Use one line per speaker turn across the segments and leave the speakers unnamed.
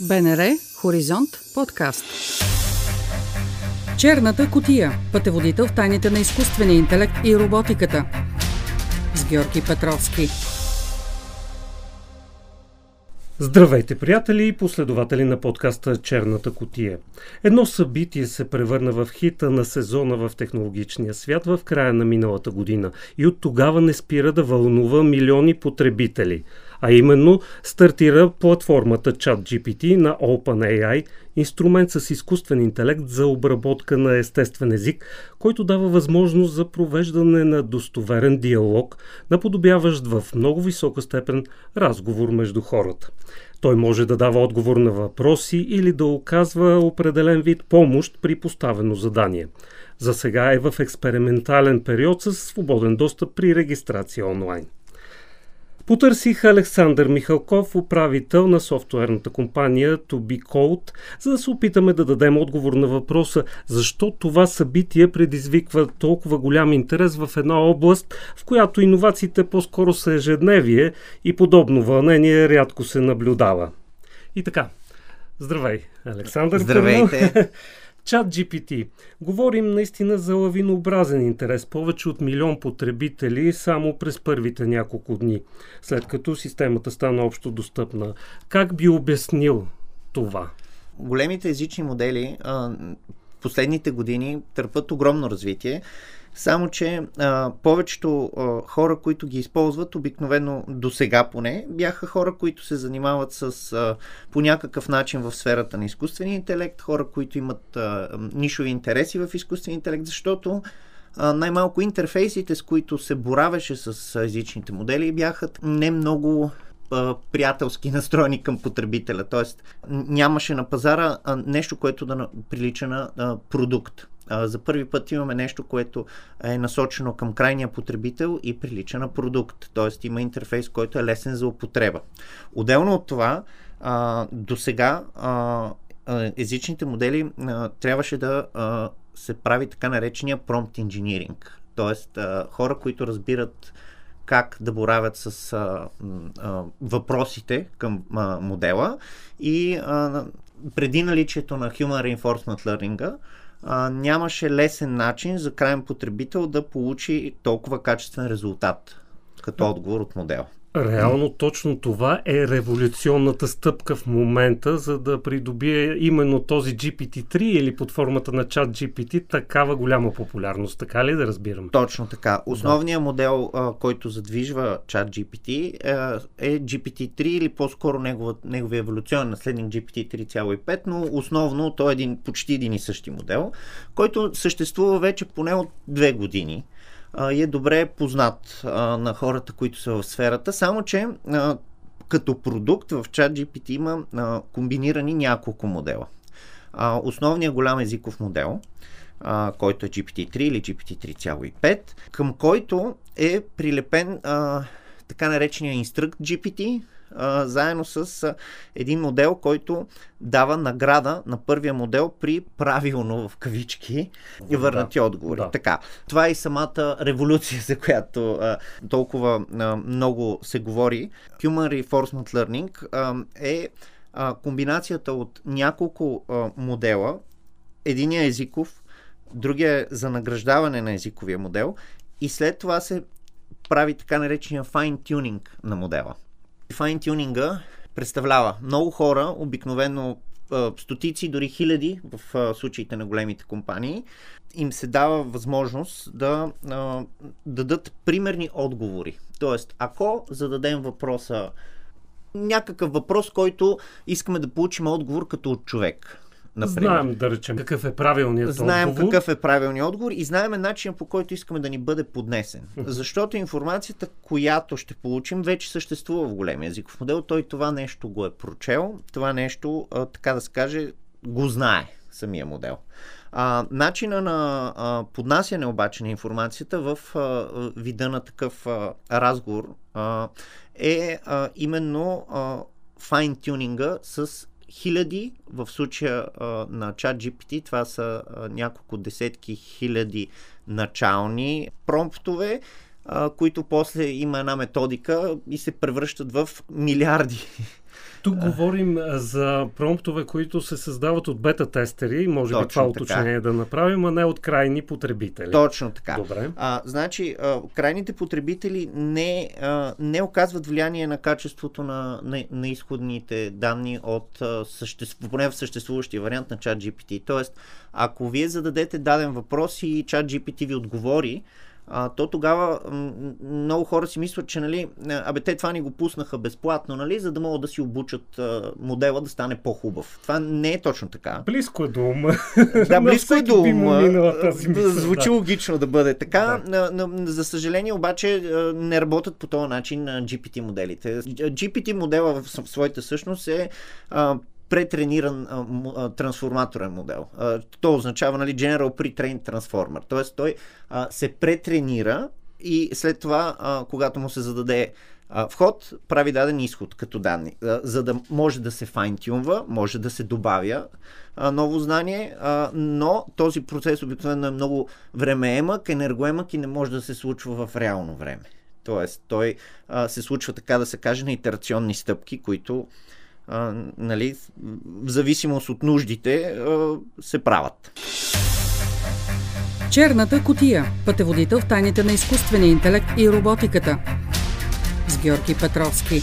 БНР Хоризонт подкаст. Черната котия. Пътеводител в тайните на изкуствения интелект и роботиката. С Георги Петровски.
Здравейте, приятели и последователи на подкаста Черната котия. Едно събитие се превърна в хита на сезона в технологичния свят в края на миналата година и от тогава не спира да вълнува милиони потребители – а именно стартира платформата ChatGPT на OpenAI, инструмент с изкуствен интелект за обработка на естествен език, който дава възможност за провеждане на достоверен диалог, наподобяващ в много висока степен разговор между хората. Той може да дава отговор на въпроси или да оказва определен вид помощ при поставено задание. За сега е в експериментален период с свободен достъп при регистрация онлайн. Потърсих Александър Михалков, управител на софтуерната компания To Be Code, за да се опитаме да дадем отговор на въпроса защо това събитие предизвиква толкова голям интерес в една област, в която иновациите по-скоро са ежедневие и подобно вълнение рядко се наблюдава. И така, здравей, Александър.
Здравейте.
Чат GPT. Говорим наистина за лавинообразен интерес. Повече от милион потребители само през първите няколко дни, след като системата стана общо достъпна. Как би обяснил това?
Големите езични модели а, последните години търпат огромно развитие само, че а, повечето а, хора, които ги използват, обикновено до сега поне, бяха хора, които се занимават с а, по някакъв начин в сферата на изкуствения интелект, хора, които имат а, нишови интереси в изкуствения интелект, защото най-малко интерфейсите, с които се боравеше с езичните модели, бяха не много приятелски настроени към потребителя. Тоест, нямаше на пазара нещо, което да прилича на продукт. За първи път имаме нещо, което е насочено към крайния потребител и прилича на продукт. Тоест, има интерфейс, който е лесен за употреба. Отделно от това, до сега езичните модели трябваше да се прави така наречения prompt engineering. Тоест, хора, които разбират как да боравят с а, а, въпросите към а, модела и а, преди наличието на Human Reinforcement Learning а, нямаше лесен начин за крайен потребител да получи толкова качествен резултат като отговор от модела.
Реално точно това е революционната стъпка в момента, за да придобие именно този GPT-3 или под формата на чат GPT такава голяма популярност. Така ли да разбирам?
Точно така. Основният да. модел, който задвижва чат GPT е GPT-3 или по-скоро негова, неговия еволюционен наследник GPT 3.5, но основно той е един, почти един и същи модел, който съществува вече поне от две години а, е добре познат а, на хората, които са в сферата, само че а, като продукт в ChatGPT има а, комбинирани няколко модела. А, основният голям езиков модел, а, който е GPT-3 или GPT 3.5, към който е прилепен а, така наречения Instruct GPT, а, заедно с а, един модел, който дава награда на първия модел при правилно в кавички и върнати да, отговори. Да. Така, това е и самата революция, за която а, толкова а, много се говори. Human Reinforcement Learning а, е а, комбинацията от няколко а, модела, единия е езиков, другия е за награждаване на езиковия модел и след това се прави така наречения fine-tuning на модела. Файн-тюнинга представлява много хора, обикновено стотици, дори хиляди в случаите на големите компании, им се дава възможност да дадат примерни отговори. Тоест, ако зададем въпроса някакъв въпрос, който искаме да получим отговор като от човек.
Например. Знаем, да речем, какъв е правилният
знаем
отговор.
Знаем какъв е правилният отговор и знаем начина по който искаме да ни бъде поднесен. Защото информацията, която ще получим, вече съществува в големия езиков модел. Той това нещо го е прочел, това нещо, така да се каже, го знае самия модел. А, начина на а, поднасяне обаче на информацията в а, вида на такъв а, разговор а, е а, именно а, файн-тюнинга с хиляди, в случая а, на ChatGPT, това са а, няколко десетки хиляди начални промптове, а, които после има една методика и се превръщат в милиарди
Тук а... говорим за промптове, които се създават от бета-тестери. Може би това уточнение да направим, а не от крайни потребители.
Точно така.
Добре.
А, значи, а, крайните потребители не, а, не оказват влияние на качеството на, на, на изходните данни от съществ... поне в съществуващия вариант на ChatGPT. Тоест, ако вие зададете даден въпрос и ChatGPT ви отговори, а, то тогава много хора си мислят, че нали, абе те това ни го пуснаха безплатно, нали, за да могат да си обучат а, модела да стане по-хубав. Това не е точно така.
Близко е до ума.
Да, близко е до ума. Звучи да. логично да бъде така. Да. За съжаление обаче не работят по този начин на GPT моделите. GPT модела в своята същност е а, претрениран а, а, трансформаторен модел. А, то означава нали, General Pre-trained Transformer. Тоест той а, се претренира и след това, а, когато му се зададе а, вход, прави даден изход като данни. А, за да може да се файнтюнва, може да се добавя а, ново знание, а, но този процес обикновено е много времеемък, енергоемък и не може да се случва в реално време. Тоест, той а, се случва така да се каже на итерационни стъпки, които а, нали, в зависимост от нуждите а, се правят.
Черната котия. Пътеводител в тайните на изкуствения интелект и роботиката. С Георги Петровски.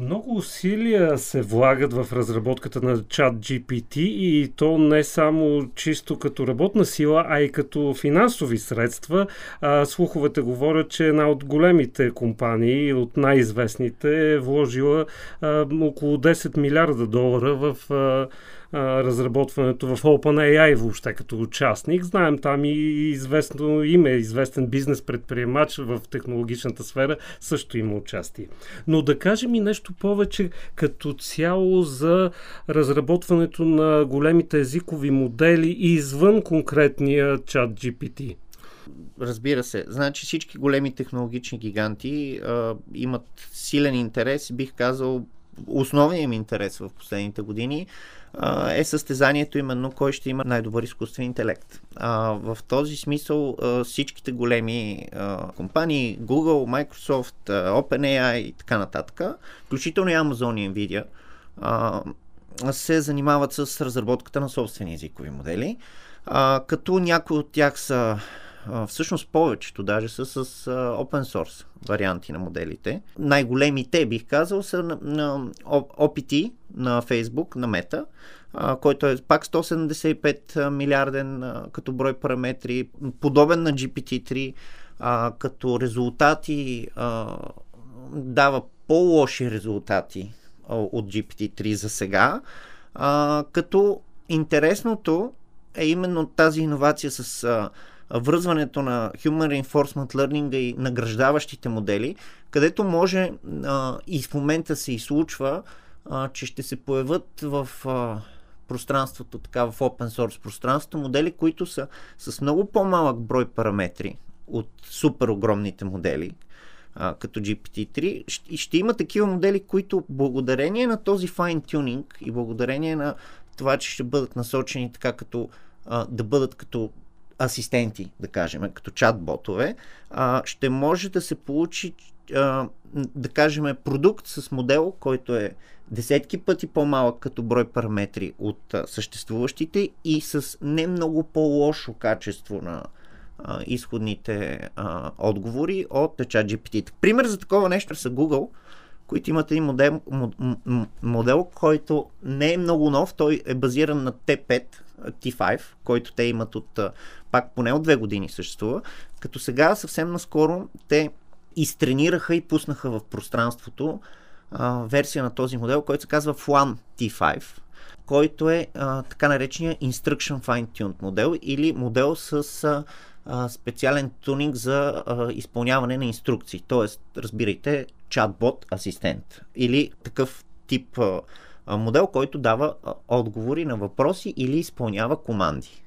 Много усилия се влагат в разработката на чат GPT и то не само чисто като работна сила, а и като финансови средства. А, слуховете говорят, че една от големите компании, от най-известните, е вложила а, около 10 милиарда долара в а, разработването в OpenAI въобще като участник. Знаем там и известно име, известен бизнес предприемач в технологичната сфера също има участие. Но да кажем и нещо повече като цяло за разработването на големите езикови модели извън конкретния чат GPT.
Разбира се. Значи всички големи технологични гиганти а, имат силен интерес, бих казал основният им интерес в последните години е състезанието именно кой ще има най-добър изкуствен интелект. В този смисъл всичките големи компании, Google, Microsoft, OpenAI и така нататък, включително и Amazon и Nvidia, се занимават с разработката на собствени езикови модели, като някои от тях са всъщност повечето даже са с open source варианти на моделите. Най-големите, бих казал, са на, на OPT на Facebook, на Meta, който е пак 175 милиарден като брой параметри, подобен на GPT-3, като резултати дава по-лоши резултати от GPT-3 за сега, като интересното е именно тази иновация с връзването на Human Reinforcement Learning и награждаващите модели, където може а, и в момента се изслучва, а, че ще се появят в а, пространството, така в open source пространството, модели, които са с много по-малък брой параметри от супер огромните модели, а, като GPT-3. И ще има такива модели, които благодарение на този fine-tuning и благодарение на това, че ще бъдат насочени така като а, да бъдат като асистенти, да кажем, като чат-ботове, а, ще може да се получи, а, да кажем, продукт с модел, който е десетки пъти по-малък като брой параметри от а, съществуващите и с не много по-лошо качество на а, изходните а, отговори от ChatGPT. Пример за такова нещо са Google, които имат един модел, модел, който не е много нов, той е базиран на T5, T5, който те имат от пак поне от две години съществува, като сега съвсем наскоро те изтренираха и пуснаха в пространството а, версия на този модел, който се казва FLAN T5, който е а, така наречения Instruction Fine-Tuned модел или модел с а, специален тунинг за а, изпълняване на инструкции. Тоест, разбирайте, чатбот асистент или такъв тип а, модел, който дава отговори на въпроси или изпълнява команди.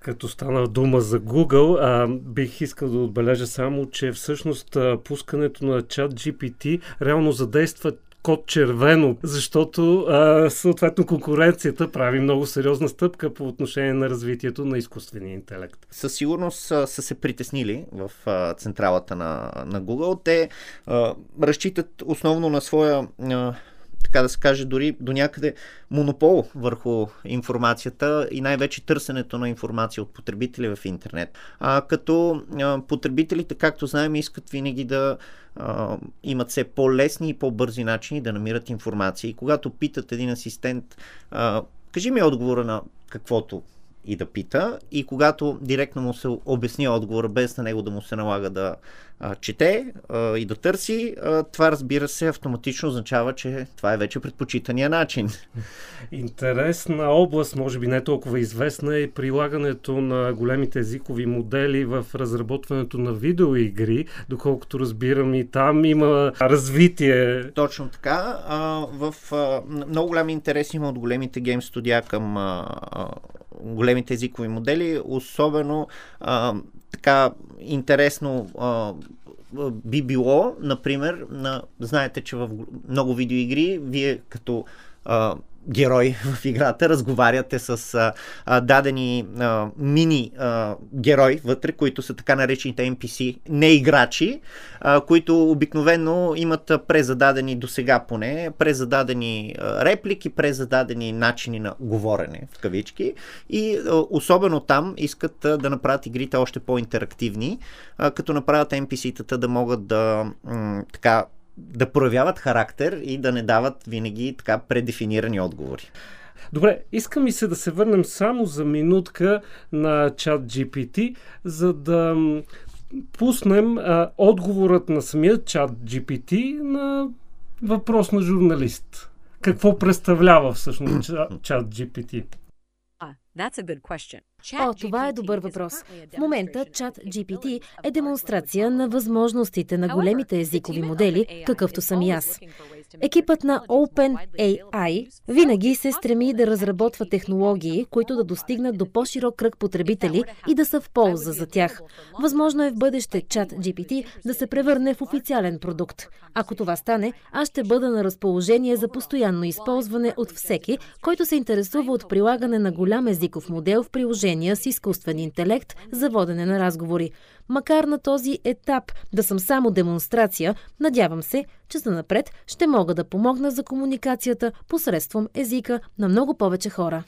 Като стана дума за Google, а, бих искал да отбележа само, че всъщност а, пускането на чат GPT реално задейства код червено, защото а, съответно конкуренцията прави много сериозна стъпка по отношение на развитието на изкуствения интелект.
Със сигурност са, са се притеснили в а, централата на, на Google. Те а, разчитат основно на своя а, така да се каже, дори до някъде монопол върху информацията и най-вече търсенето на информация от потребители в интернет. А, като а, потребителите, както знаем, искат винаги да а, имат все по-лесни и по-бързи начини да намират информация. И когато питат един асистент, а, кажи ми отговора на каквото и да пита. И когато директно му се обясни отговора, без на него да му се налага да а, чете а, и да търси, а, това разбира се автоматично означава, че това е вече предпочитания начин.
Интересна област, може би не толкова известна, е прилагането на големите езикови модели в разработването на видеоигри, доколкото разбирам и там има развитие.
Точно така. А, в а, много голям интерес има от големите гейм студия към а, а, големите езикови модели, особено а, така интересно а, би било, например, на, знаете, че в много видеоигри, вие като а, герой в играта, разговаряте с а, а, дадени а, мини а, герои вътре, които са така наречените NPC, не играчи, а, които обикновено имат презададени до сега поне, презададени реплики, презададени начини на говорене в кавички. И а, особено там искат а, да направят игрите още по-интерактивни, а, като направят NPC-тата да могат да м- така да проявяват характер и да не дават винаги така предефинирани отговори.
Добре, искам и се да се върнем само за минутка на чат GPT, за да пуснем а, отговорът на самия чат GPT на въпрос на журналист. Какво представлява всъщност чат GPT?
О, това е добър въпрос. В момента чат GPT е демонстрация на възможностите на големите езикови модели, какъвто съм и аз. Екипът на OpenAI винаги се стреми да разработва технологии, които да достигнат до по-широк кръг потребители и да са в полза за тях. Възможно е в бъдеще чат GPT да се превърне в официален продукт. Ако това стане, аз ще бъда на разположение за постоянно използване от всеки, който се интересува от прилагане на голям езиков модел в приложения с изкуствен интелект за водене на разговори. Макар на този етап да съм само демонстрация, надявам се, че за напред ще мога да помогна за комуникацията посредством езика на много повече хора.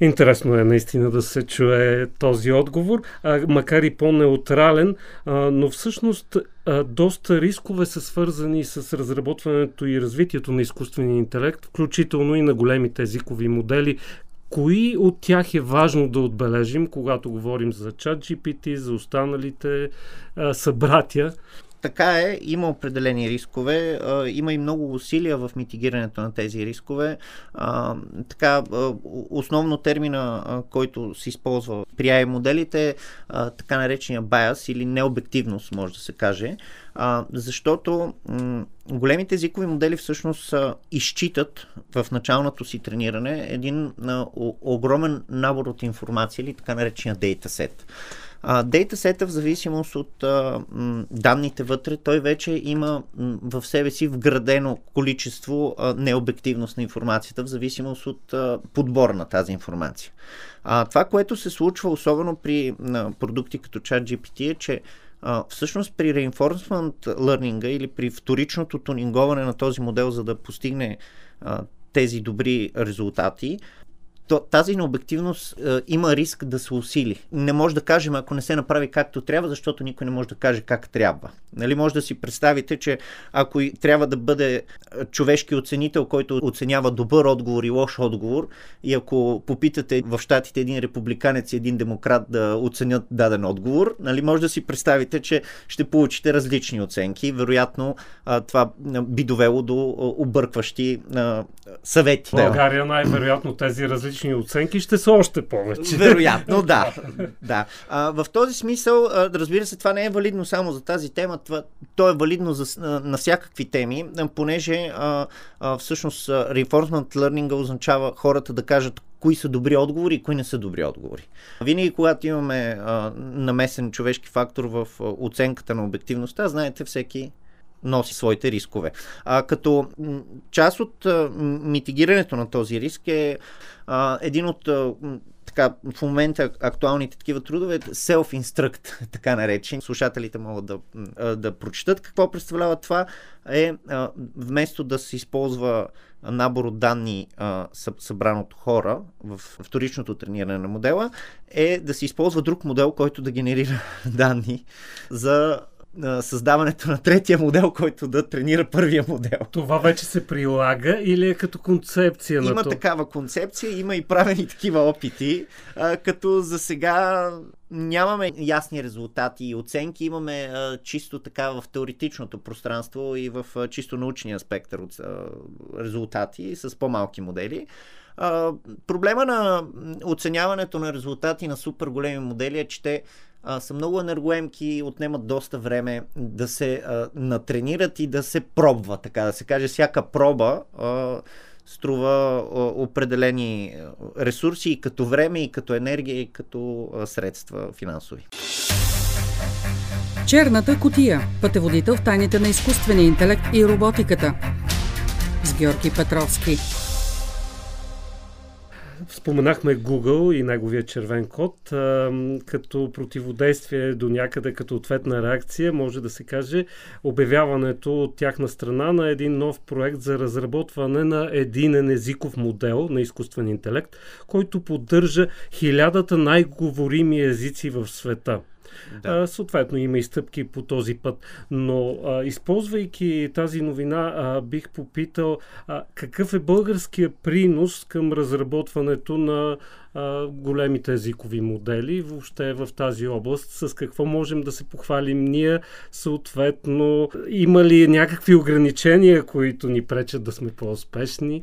Интересно е наистина да се чуе този отговор, а, макар и по-неутрален, а, но всъщност а, доста рискове са свързани с разработването и развитието на изкуствения интелект, включително и на големите езикови модели, Кои от тях е важно да отбележим, когато говорим за чат GPT, за останалите а, събратя?
Така е, има определени рискове, а, има и много усилия в митигирането на тези рискове. А, така, а, основно термина, а, който се използва при AI моделите, а, така наречения bias или необективност, може да се каже, а, защото м- големите езикови модели всъщност а, изчитат в началното си трениране един а, о- огромен набор от информация или така наречения дейтасет. Дейтасета в зависимост от а, м, данните вътре, той вече има м, в себе си вградено количество а, необективност на информацията в зависимост от а, подбор на тази информация. А, това, което се случва особено при а, продукти като ChatGPT е, че а, всъщност при reinforcement learning или при вторичното тунинговане на този модел, за да постигне а, тези добри резултати, тази необективност е, има риск да се усили. Не може да кажем, ако не се направи както трябва, защото никой не може да каже как трябва. Нали, може да си представите, че ако трябва да бъде е, човешки оценител, който оценява добър отговор и лош отговор, и ако попитате в щатите един републиканец и един демократ да оценят даден отговор, нали, може да си представите, че ще получите различни оценки. Вероятно, това би довело до объркващи съвети.
България най-вероятно тези различни различни оценки, ще са още повече.
Вероятно, да. да. А, в този смисъл, разбира се, това не е валидно само за тази тема, това, то е валидно за, на, всякакви теми, понеже а, а, всъщност reinforcement learning означава хората да кажат кои са добри отговори и кои не са добри отговори. Винаги, когато имаме а, намесен човешки фактор в оценката на обективността, знаете, всеки носи своите рискове. А, като част от а, митигирането на този риск е а, един от а, така, в момента актуалните такива трудове self-instruct, така наречен. Слушателите могат да, да прочитат какво представлява това. Е, вместо да се използва набор от данни събран от хора в вторичното трениране на модела, е да се използва друг модел, който да генерира данни за създаването на третия модел, който да тренира първия модел.
Това вече се прилага или е като концепция
има
на?
Има такава концепция, има и правени такива опити, а, като за сега нямаме ясни резултати и оценки, имаме а, чисто така в теоретичното пространство и в а, чисто научния спектър от а, резултати с по-малки модели. А, проблема на оценяването на резултати на супер големи модели е, че те а, са много енергоемки, отнемат доста време да се а, натренират и да се пробва, така да се каже. Всяка проба а, струва а, определени ресурси и като време, и като енергия, и като а, средства финансови.
Черната котия. Пътеводител в тайните на изкуствения интелект и роботиката. С Георги Петровски.
Споменахме Google и неговия червен код. Като противодействие до някъде, като ответна реакция, може да се каже обявяването от тяхна страна на един нов проект за разработване на единен езиков модел на изкуствен интелект, който поддържа хилядата най-говорими езици в света. Да. А, съответно има и стъпки по този път. Но а, използвайки тази новина, а, бих попитал а, какъв е българския принос към разработването на а, големите езикови модели въобще в тази област, с какво можем да се похвалим ние, съответно има ли някакви ограничения, които ни пречат да сме по-успешни?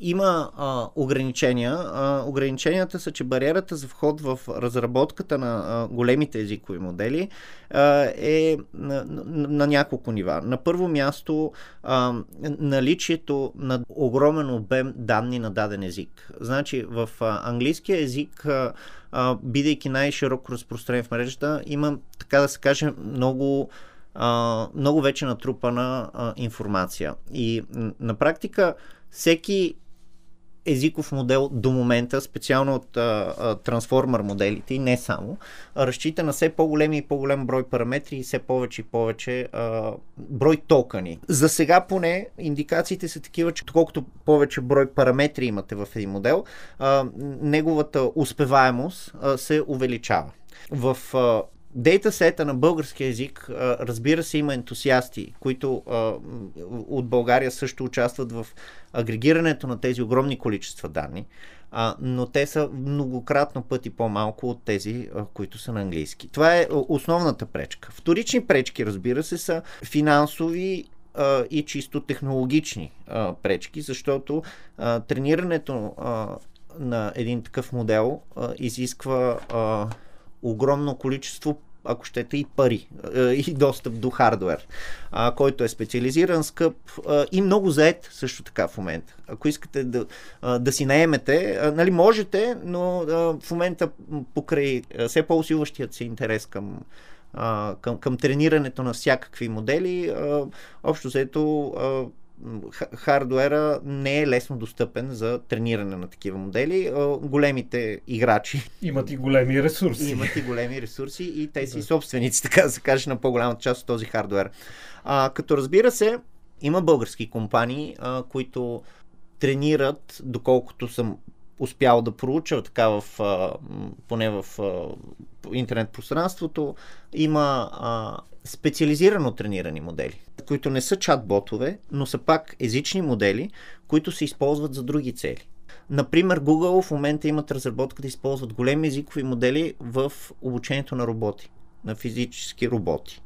Има а, ограничения. А, ограниченията са, че бариерата за вход в разработката на а, големите езикови модели а, е на, на, на няколко нива. На първо място а, наличието на огромен обем данни на даден език. Значи в а, английския език, а, а, бидейки най-широко разпространен в мрежата, има, така да се каже, много а, много вече натрупана а, информация. И на практика всеки езиков модел до момента, специално от трансформер моделите и не само, разчита на все по-големи и по-голям брой параметри и все повече и повече а, брой токани. За сега поне индикациите са такива, че колкото повече брой параметри имате в един модел, а, неговата успеваемост а, се увеличава. В а, Дейтасета на български язик, разбира се, има ентусиасти, които от България също участват в агрегирането на тези огромни количества данни, но те са многократно пъти по-малко от тези, които са на английски. Това е основната пречка. Вторични пречки, разбира се, са финансови и чисто технологични пречки, защото тренирането на един такъв модел изисква огромно количество ако щете, и пари е, и достъп до хардвер, който е специализиран, скъп и много заед също така в момента. Ако искате да, да си наемете, нали, можете, но в момента покрай все по-усилващият се интерес към към, към тренирането на всякакви модели, общо взето хардуера не е лесно достъпен за трениране на такива модели. Големите играчи
имат и големи ресурси.
Имат и големи ресурси и те си да. собственици, така да се каже, на по-голямата част от този хардуер. А, като разбира се, има български компании, а, които тренират, доколкото съм успял да проуча така в, а, поне в а, интернет пространството, има а, специализирано тренирани модели, които не са чат-ботове, но са пак езични модели, които се използват за други цели. Например, Google в момента имат разработка да използват големи езикови модели в обучението на роботи, на физически роботи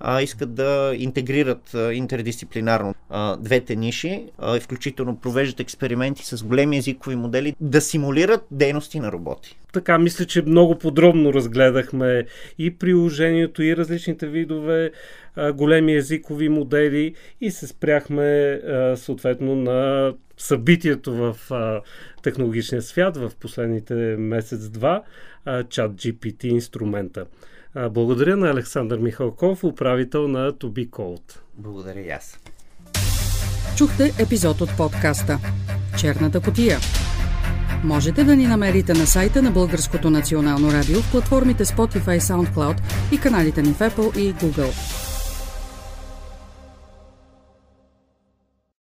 а, искат да интегрират а, интердисциплинарно а, двете ниши, а, включително провеждат експерименти с големи езикови модели, да симулират дейности на роботи.
Така, мисля, че много подробно разгледахме и приложението, и различните видове а, големи езикови модели и се спряхме а, съответно на събитието в а, технологичния свят в последните месец-два, чат GPT инструмента. Благодаря на Александър Михалков, управител на To Be.
Благодаря и аз.
Чухте епизод от подкаста Черната котия. Можете да ни намерите на сайта на Българското национално радио в платформите Spotify, SoundCloud и каналите ни в Apple и Google.